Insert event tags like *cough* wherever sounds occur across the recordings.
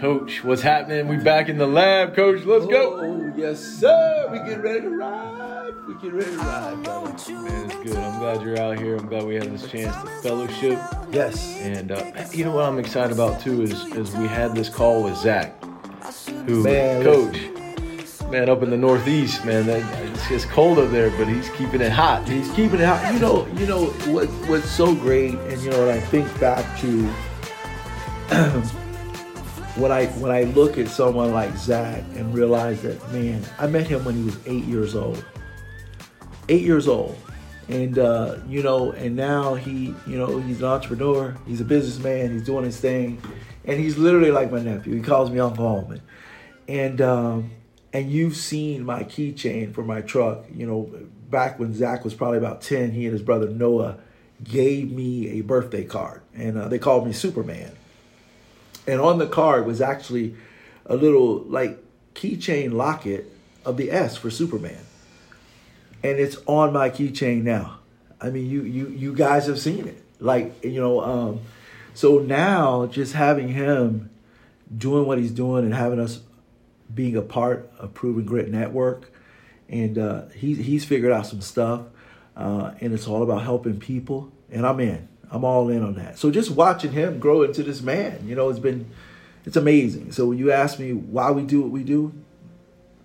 Coach, what's happening? We back in the lab, Coach. Let's go. Oh, yes, sir. We get ready to ride. We get ready to ride, brother. Man, it's good. I'm glad you're out here. I'm glad we had this chance to fellowship. Yes. And uh, you know what I'm excited about too is is we had this call with Zach, who Man, coach, man up in the Northeast, man. That, it's just cold up there, but he's keeping it hot. He's keeping it hot. You know, you know what what's so great, and you know, when I think back to *clears throat* when I when I look at someone like Zach and realize that man, I met him when he was eight years old. Eight years old. And uh, you know, and now he, you know, he's an entrepreneur, he's a businessman, he's doing his thing, and he's literally like my nephew. He calls me Uncle Holman. And um, and you've seen my keychain for my truck. You know, back when Zach was probably about ten, he and his brother Noah gave me a birthday card, and uh, they called me Superman. And on the card was actually a little like keychain locket of the S for Superman, and it's on my keychain now. I mean, you you you guys have seen it, like you know. Um, so now, just having him doing what he's doing and having us being a part of Proven Grit Network, and uh, he's he's figured out some stuff, uh, and it's all about helping people, and I'm in. I'm all in on that. So just watching him grow into this man, you know, it's been it's amazing. So when you ask me why we do what we do,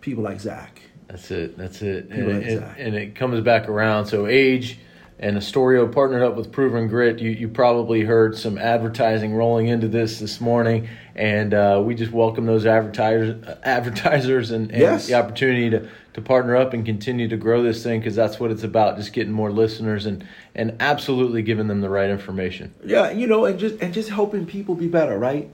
people like Zach. That's it. That's it. And, like Zach. and it comes back around. So age and Astorio partnered up with Proven Grit. You you probably heard some advertising rolling into this this morning, and uh, we just welcome those advertisers advertisers and, and Yes. the opportunity to to partner up and continue to grow this thing because that's what it's about. Just getting more listeners and and absolutely giving them the right information. Yeah, you know, and just and just helping people be better, right?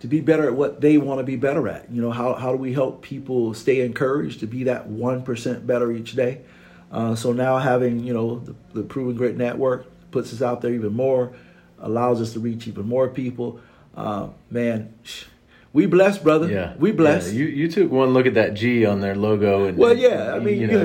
To be better at what they want to be better at. You know, how how do we help people stay encouraged to be that one percent better each day? Uh, so now having you know the, the Proven Grit Network puts us out there even more, allows us to reach even more people. Uh, man, we blessed, brother. Yeah, we blessed. Yeah. You you took one look at that G on their logo, and Well, yeah, I mean, you know,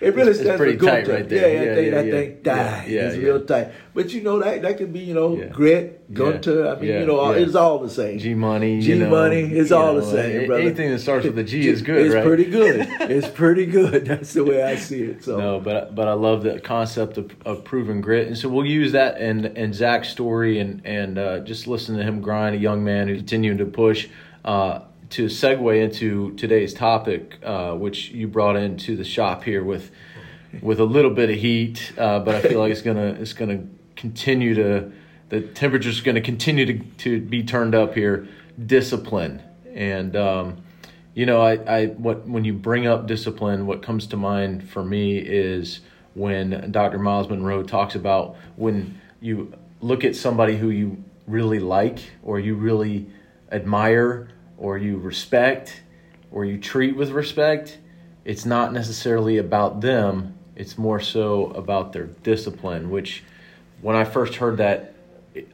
it really it's, stands it's pretty for tight right there. Yeah, that thing, that yeah, thing tight. Yeah, it's yeah. real tight. But you know that that could be you know Yeah. grit, Gunner. I mean, you know, all, it's all the same. G money, G you know, money, it's all the same, brother. Anything that starts with a G is good, It's right? pretty good. *laughs* it's pretty good. *laughs* That's the way I see it. So No, but but I love the concept of, of proven grit, and so we'll use that and and Zach's story and and uh, just listen to him grind, a young man who's continuing to push. Uh, to segue into today's topic, uh, which you brought into the shop here with with a little bit of heat, uh, but I feel like it's gonna it's gonna continue to the temperature's gonna continue to to be turned up here. Discipline and. Um, you know, I, I what when you bring up discipline, what comes to mind for me is when Dr. Myles Munroe talks about when you look at somebody who you really like or you really admire or you respect or you treat with respect, it's not necessarily about them, it's more so about their discipline, which when I first heard that,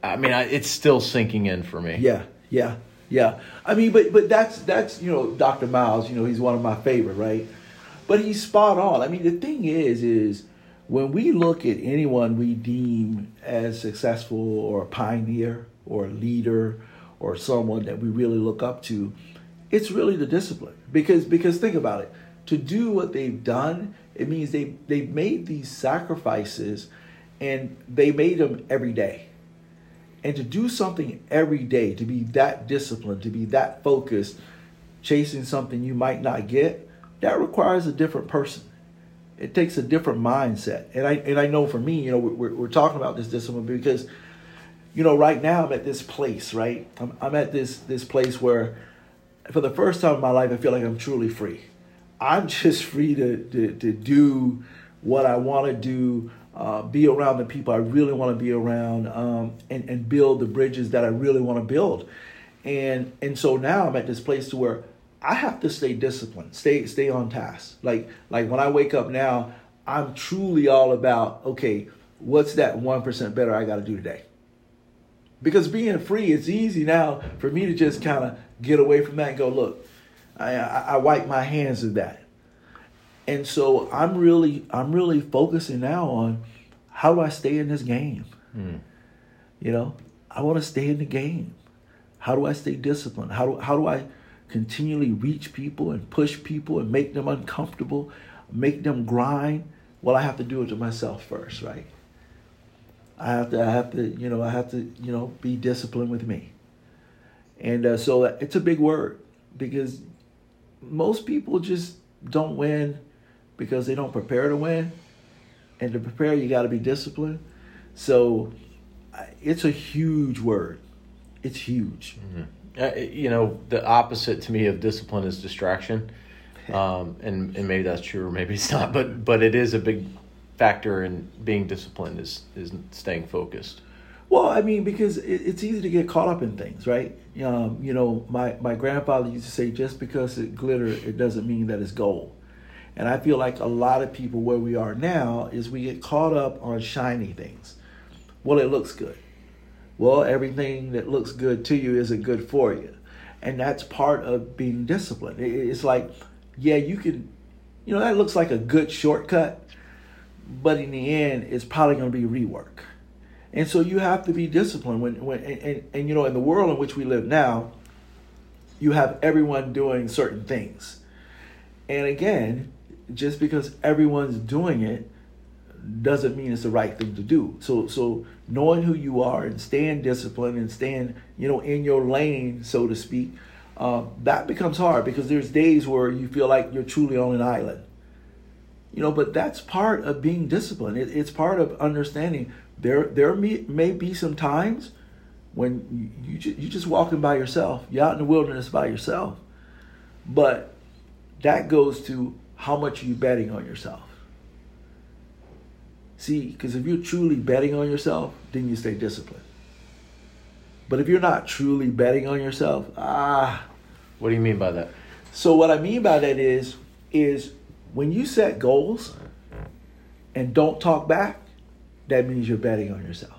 I mean, I, it's still sinking in for me. yeah, yeah, yeah. I mean, but but that's that's you know Dr. Myles. You know, he's one of my favorite, right? But he's spot on. I mean, the thing is, is when we look at anyone we deem as successful or a pioneer or a leader or someone that we really look up to, it's really the discipline. Because because think about it. To do what they've done, it means they they've made these sacrifices and they made them every day. And to do something every day, to be that disciplined, to be that focused, chasing something you might not get, that requires a different person. It takes a different mindset. And I and I know for me, you know, we're, we're talking about this discipline because, you know, right now I'm at this place, right? I'm, I'm at this this place where, for the first time in my life, I feel like I'm truly free. I'm *laughs* just free to to, to do what I want to do, uh, be around the people I really want to be around, um, and and build the bridges that I really want to build. And and so now I'm at this place to where I have to stay disciplined, stay stay on task. Like like when I wake up now, I'm truly all about okay, what's that one percent better I got to do today? Because being free, it's easy now for me to just kind of get away from that and go, look, I, I, I wipe my hands of that. And so I'm really I'm really focusing now on how do I stay in this game? You know, I want to stay in the game. How do I stay disciplined? How do, how do I continually reach people and push people and make them uncomfortable, make them grind? Well, I have to do it to myself first, right? I have to, I have to, you know, I have to, you know, be disciplined with me. And uh, so it's a big word because most people just don't win because they don't prepare to win. And to prepare, you got to be disciplined. So it's a huge word. It's huge. Mm-hmm. Uh, you know, the opposite to me of discipline is distraction. *laughs* Um, and, and maybe that's true or maybe it's not, but, but it is a big factor in being disciplined is, is staying focused. Well, I mean, because it, it's easy to get caught up in things, right? Um, you know, my, my grandfather used to say, just because it glitter, it doesn't mean that it's gold. And I feel like a lot of people where we are now is we get caught up on shiny things. Well, it looks good. Well, everything that looks good to you isn't good for you. And that's part of being disciplined. It's like, yeah, you can, you know, that looks like a good shortcut, but in the end, it's probably going to be rework. And so you have to be disciplined when, when and, and, and you know, in the world in which we live now, you have everyone doing certain things. And again, just because everyone's doing it doesn't mean it's the right thing to do. So so knowing who you are and staying disciplined and staying, you know, in your lane, so to speak, uh, that becomes hard because there's days where you feel like you're truly on an island. You know, but that's part of being disciplined. It, it's part of understanding there there may, may be some times when you you just, you're just walking by yourself. You're out in the wilderness by yourself. But that goes to how much are you betting on yourself. See, because if you're truly betting on yourself, then you stay disciplined. But if you're not truly betting on yourself, ah. What do you mean by that? So what I mean by that is, is when you set goals and don't talk back, that means you're betting on yourself.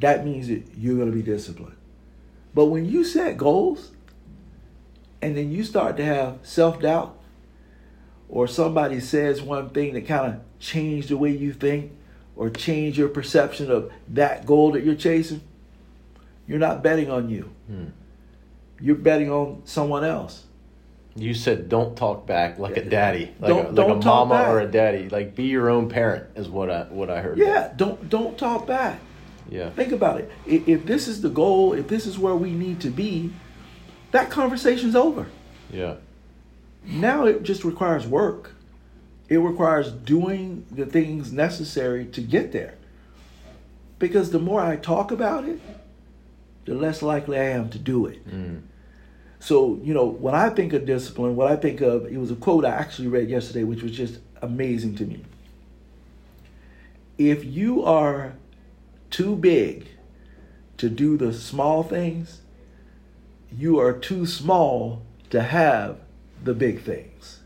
That means that you're going to be disciplined. But when you set goals and then you start to have self doubt, or somebody says one thing that kind of change the way you think or change your perception of that goal that you're chasing, you're not betting on you. Hmm. You're betting on someone else. You said don't talk back like a daddy, like don't, a, like a mama back. or a daddy. Like be your own parent is what I what I heard. Yeah, don't don't talk back. Yeah. Think about it. If, if this is the goal, if this is where we need to be, that conversation's over. Yeah. Now it just requires work. It requires doing the things necessary to get there. Because the more I talk about it, the less likely I am to do it. Mm. So, you know, when I think of discipline, what I think of, it was a quote I actually read yesterday, which was just amazing to me. If you are too big to do the small things, you are too small to have the big things.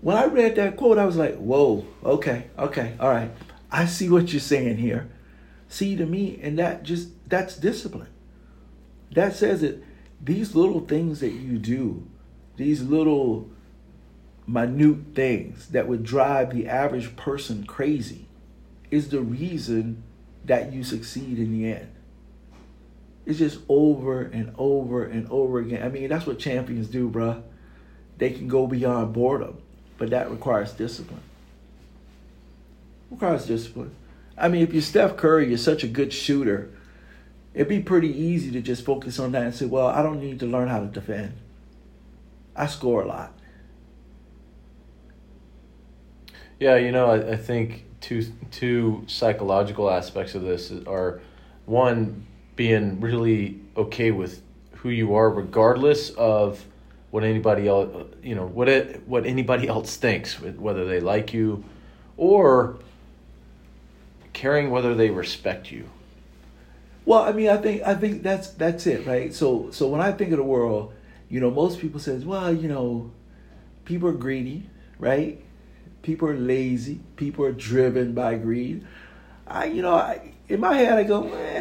When I read that quote, I was like, whoa, okay, okay, all right. I see what you're saying here. See, to me, and that just, that's discipline. That says it. these little things that you do, these little minute things that would drive the average person crazy, is the reason that you succeed in the end. It's just over and over and over again. I mean, that's what champions do, bruh. They can go beyond boredom, but that requires discipline. Requires discipline. I mean, if you're Steph Curry, you're such a good shooter, it'd be pretty easy to just focus on that and say, well, I don't need to learn how to defend. I score a lot. Yeah, you know, I, I think two two psychological aspects of this are one being really okay with who you are, regardless of what anybody else, you know, what it, what anybody *laughs* else thinks, whether they like you, or caring whether they respect you. Well, I mean, I think I think that's that's it, right? So so when I think of the world, you know, most people says, well, you know, people are greedy, right? People are lazy. People are driven by greed. I, you know, I, in my head, I go, eh,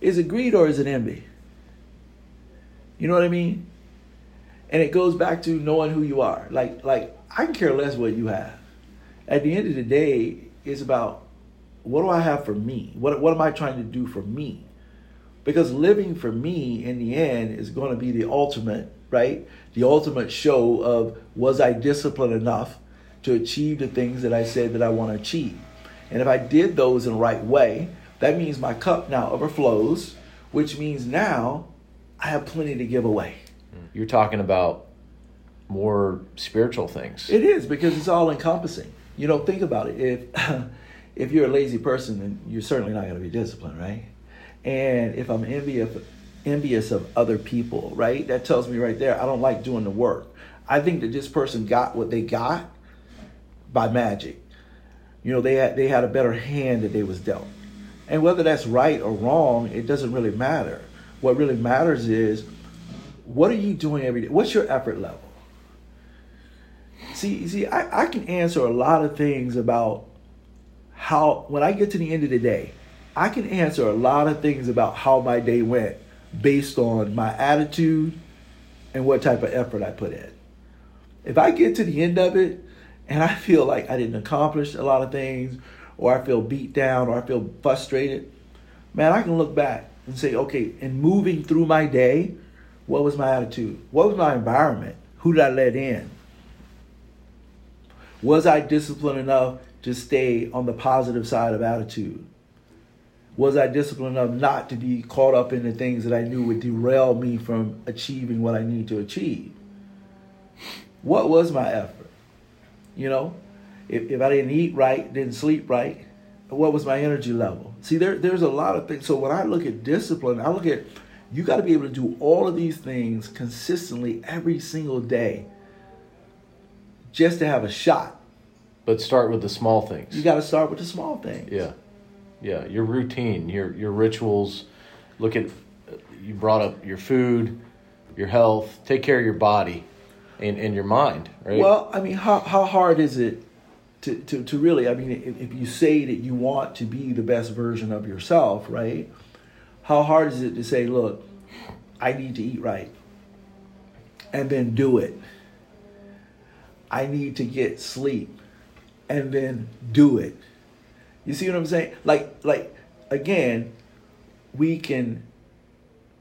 is it greed or is it envy? You know what I mean? And it goes back to knowing who you are. Like, like I can care less what you have. At the end of the day, it's about what do I have for me? What what am I trying to do for me? Because living for me in the end is going to be the ultimate, right? The ultimate show of was I disciplined enough to achieve the things that I said that I want to achieve. And if I did those in the right way, that means my cup now overflows, which means now I have plenty to give away. Mm. You're talking about more spiritual things. It is because it's all encompassing. You know, think about it. If *laughs* if you're a lazy person, then you're certainly not going to be disciplined, right? And if I'm envious envious of other people, right? That tells me right there I don't like doing the work. I think that this person got what they got by magic. You know, they had they had a better hand that they was dealt. And whether that's right or wrong, it doesn't really matter. What really matters is what are you doing every day? What's your effort level? See, see, I, I can answer a lot of things about how when I get to the end of the day, I can answer a lot of things about how my day went based on my attitude and what type of effort I put in. If I get to the end of it and I feel like I didn't accomplish a lot of things, or I feel beat down, or I feel frustrated, man, I can look back and say, okay, in moving through my day, what was my attitude? What was my environment? Who did I let in? Was I disciplined enough to stay on the positive side of attitude? Was I disciplined enough not to be caught up in the things that I knew would derail me from achieving what I need to achieve? What was my effort? You know, if, if I didn't eat right, didn't sleep right, what was my energy level? See, there, there's a lot of things. So when I look at discipline, I look at you got to be able to do all of these things consistently every single day just to have a shot. But start with the small things. You got to start with the small things. Yeah. Yeah, your routine, your your rituals. Look at you brought up your food, your health. Take care of your body and, and your mind, right? Well, I mean, how, how hard is it to, to, to really, I mean, if, you say that you want to be the best version of yourself, right? How hard is it to say, look, I need to eat right and then do it? I need to get sleep and then do it. You see what I'm saying? Like, like again, we can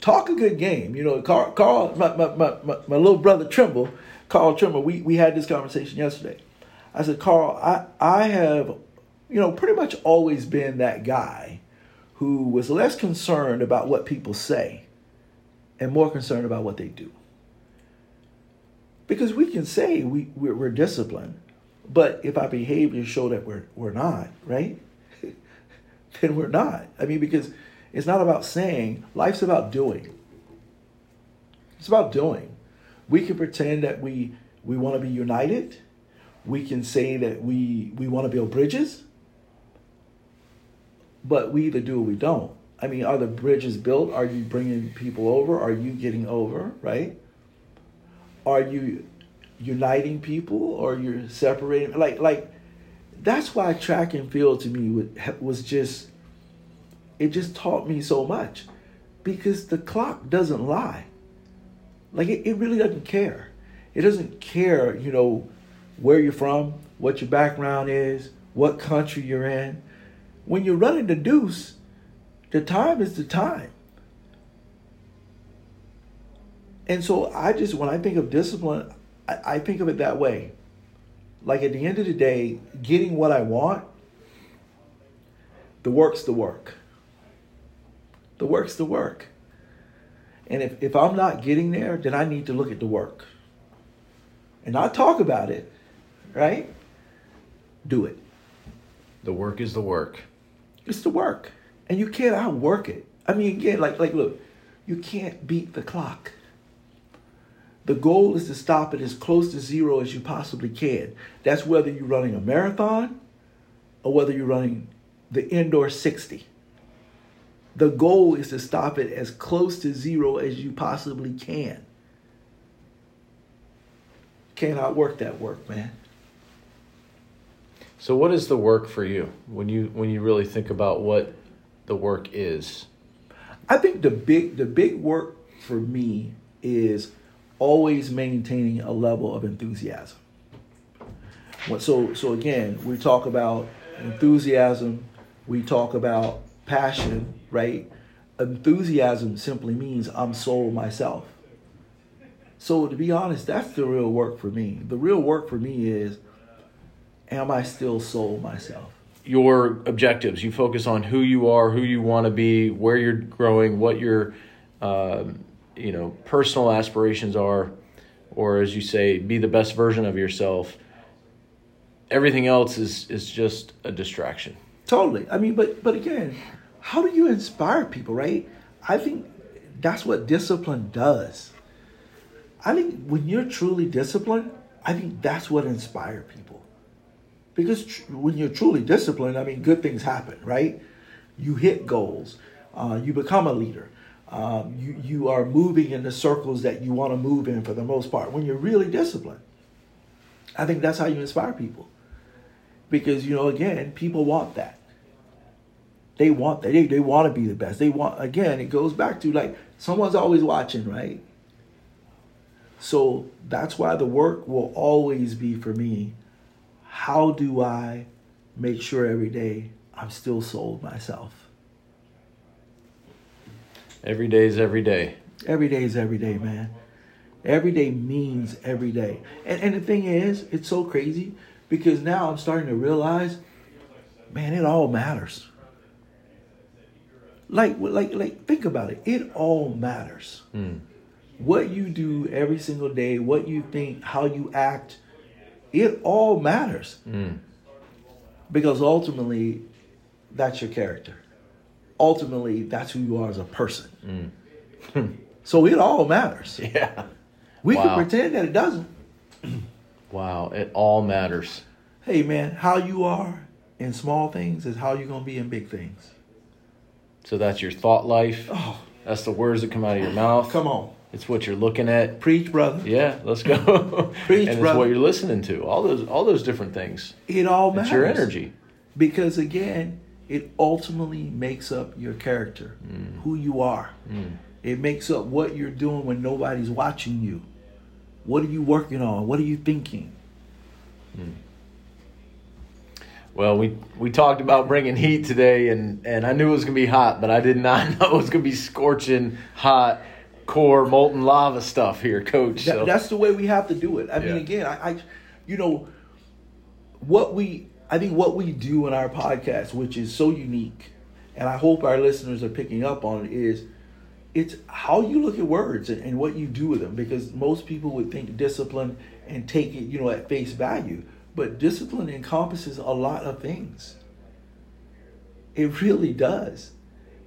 talk a good game. You know, Carl, Carl my, my, my, my, my little brother Trimble, Carl Trimble, we, we had this conversation yesterday. I said, Carl, I, I have, you know, pretty much always been that guy who was less concerned about what people say and more concerned about what they do. Because we can say we, we're, we're disciplined, but if our behaviors show that we're, we're not, right? *laughs* then we're not. I mean, because it's not about saying, life's about doing. It's about doing. We can pretend that we we want to be united. We can say that we we want to build bridges. But we either do or we don't. I mean, are the bridges built? Are you bringing people over? Are you getting over, right? Are you uniting people or you're separating like like that's why track and field to me was just it just taught me so much because the clock doesn't lie like it, it really doesn't care it doesn't care you know where you're from what your background is what country you're in when you're running the deuce the time is the time and so i just when i think of discipline I, I think of it that way like at the end of the day, getting what I want, the work's the work. The work's the work. And if, if I'm not getting there, then I need to look at the work. And not talk about it, right? Do it. The work is the work. It's the work. And you can't outwork it. I mean, again, like, like look, you can't beat the clock. The goal is to stop it as close to zero as you possibly can. That's whether you're running a marathon or whether you're running the indoor 60. The goal is to stop it as close to zero as you possibly can. Can't outwork that work, man. So what is the work for you when you when you really think about what the work is? I think the big the big work for me is always maintaining a level of enthusiasm. So, so again, we talk about enthusiasm, we talk about passion, right? enthusiasm simply means I'm sold myself. So to be honest, that's the real work for me. The real work for me is am I still soul myself? Your objectives. You focus on who you are, who you want to be, where you're growing, what your um, you know personal aspirations are, or as you say, be the best version of yourself. Everything else is is just a distraction. Totally. I mean, but but again, how do you inspire people, right? I think that's what discipline does. I think when you're truly disciplined, I think that's what inspires people. Because tr- when you're truly disciplined, I mean, good things happen, right? You hit goals, uh, you become a leader, um, you you are moving in the circles that you want to move in for the most part. When you're really disciplined, I think that's how you inspire people. Because you know, again, people want that. They want that. They, they want to be the best. They want again. It goes back to like someone's always watching, right? So that's why the work will always be for me. How do I make sure every day I'm still sold myself? Every day is every day. Every day is every day, man. Every day means every day. And, and the thing is, it's so crazy because now I'm starting to realize, man, it all matters. Like, like, like, think about it. It all matters. Mm. What you do every single day, what you think, how you act, it all matters. Mm. Because ultimately, that's your character. Ultimately, that's who you are as a person. *laughs* so it all matters. *laughs* Yeah. We Wow. can pretend that it doesn't. *clears throat* Wow. It all matters. Hey, man, how you are in small things is how you're going to be in big things. So that's your thought life. Oh, That's the words that come out of your mouth. come on. It's what you're looking at. Preach, brother. Yeah, let's go. *laughs* Preach, and it's brother. what you're listening to. All those all those different things. It all matters. It's your energy. Because again, it ultimately makes up your character, mm. who you are. Mm. It makes up what you're doing when nobody's watching you. What are you working on? What are you thinking? Mm. Well, we we talked about bringing heat today, and and I knew it was gonna be hot, but I did not *laughs* know it was gonna be scorching hot, core molten lava stuff here, Coach. That- So that's the way we have to do it. I mean, again, I, I, you know, what we, I think what we do in our podcast, which is so unique, and I hope our listeners are picking up on it, is it's how you look at words and, and what you do with them. Because most people would think discipline and take it, you know, at face value, but discipline encompasses a lot of things. It really does.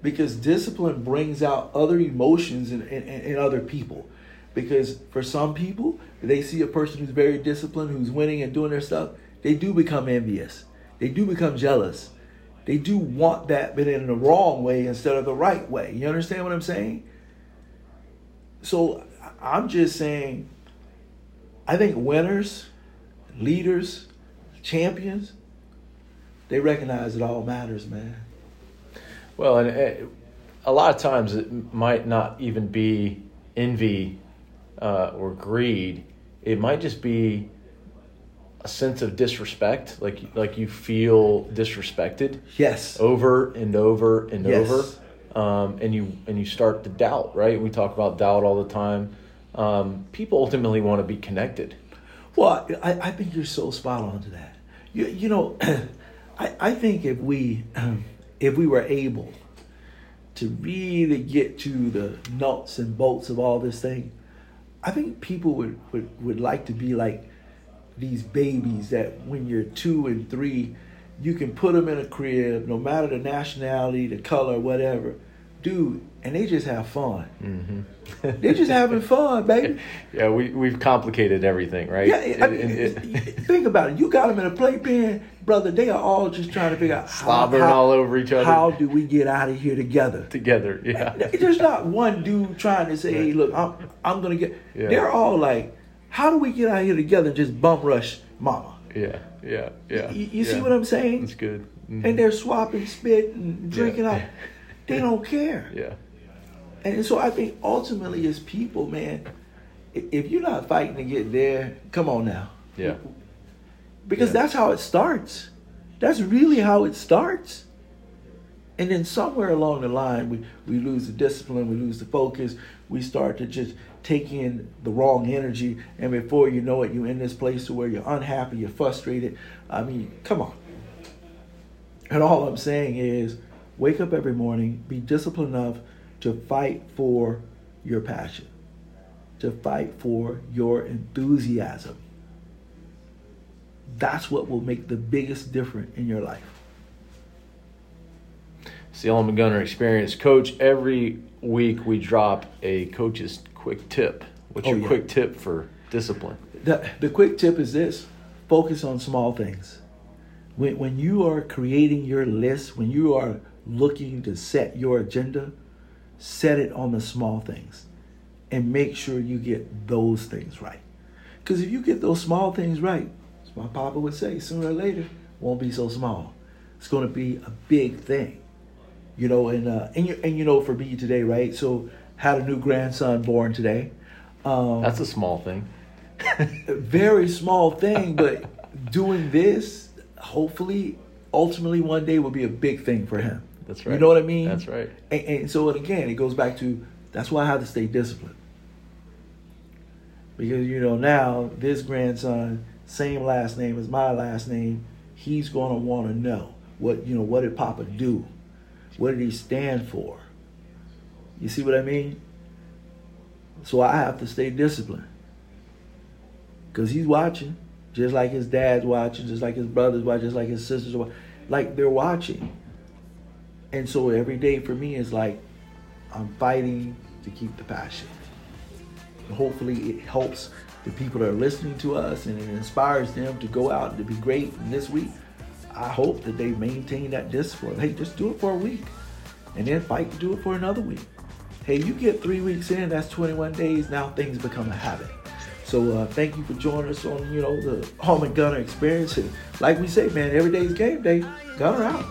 Because discipline brings out other emotions in, in, in other people. Because for some people, they see a person who's very disciplined, who's winning and doing their stuff, they do become envious. They do become jealous. They do want that, but in the wrong way instead of the right way. You understand what I'm saying? So I'm just saying, I think winners, leaders, champions, they recognize it all matters, man. Well, and uh, a lot of times it might not even be envy uh, or greed. It might just be a sense of disrespect, like like you feel disrespected Yes. over and over and Yes. over, um, and you and you start to doubt. Right? We talk about doubt all the time. Um, people ultimately want to be connected. Well, I, I think you're so spot on to that. You, you know, *clears throat* I, I think if we *clears throat* if we were able to really get to the nuts and bolts of all this thing, I think people would, would, would like to be like these babies that when you're two and three, you can put them in a crib, no matter the nationality, the color, whatever. Dude, and they just have fun. Mm-hmm. They're just having *laughs* fun, baby. Yeah, we we've complicated everything, right? Yeah, I mean, And- and- think about it. You got them in a playpen, brother. They are all just trying to figure out how, Slobbering how- all over each other. How do we get out of here together? together. Yeah. *laughs* There's not one dude trying to say, "Hey, look, I'm I'm gonna get." Yeah. They're all like, "How do we get out of here together and just bum rush mama?" Yeah, yeah, yeah. You, you see what I'm saying? That's good. Mhm. And they're swapping spit and drinking Yeah. out. They don't care. yeah, And so I think ultimately, as people, man, if you're not fighting to get there, come on now. yeah, Because Yeah. that's how it starts. That's really how it starts. And then somewhere along the line, we, we lose the discipline, we lose the focus, we start to just take in the wrong energy, and before you know it, you're in this place where you're unhappy, you're frustrated. I mean, come on. And all I'm saying is, wake up every morning, be disciplined enough to fight for your passion, to fight for your enthusiasm. That's what will make the biggest difference in your life. It's the Element Gunner experience. Coach, every week we drop a coach's quick tip. What's Oh, your yeah. quick tip for discipline? The, the quick tip is this focus on small things. When, when you are creating your list, when you are looking to set your agenda, set it on the small things and make sure you get those things right. Because if you get those small things right, as my papa would say, sooner or later, won't be so small. It's going to be a big thing. You know, and uh, and you and you know, for me today, right? So had a new grandson born today. Um, That's a small thing. *laughs* very small thing, but doing this, hopefully, ultimately one day will be a big thing for him. That's right. You know what I mean? That's right. And, and so again, it goes back to that's why I have to stay disciplined. Because you know now this grandson, same last name as my last name, he's gonna want to know what you know. What did Papa do? What did he stand for? You see what I mean? So I have to stay disciplined because he's watching, just like his dad's watching, just like his brothers watching, just like his sisters watching. Like they're watching. And so every day for me is like I'm fighting to keep the passion. Hopefully it helps the people that are listening to us and it inspires them to go out and to be great. And this week, I hope that they maintain that discipline. Hey, just do it for a week and then fight to do it for another week. Hey, you get three weeks in, that's 21 days. Now things become a habit. So uh, thank you for joining us on, you know, the Home and Gunner experience. And like we say, man, every day's game day. Gunner out.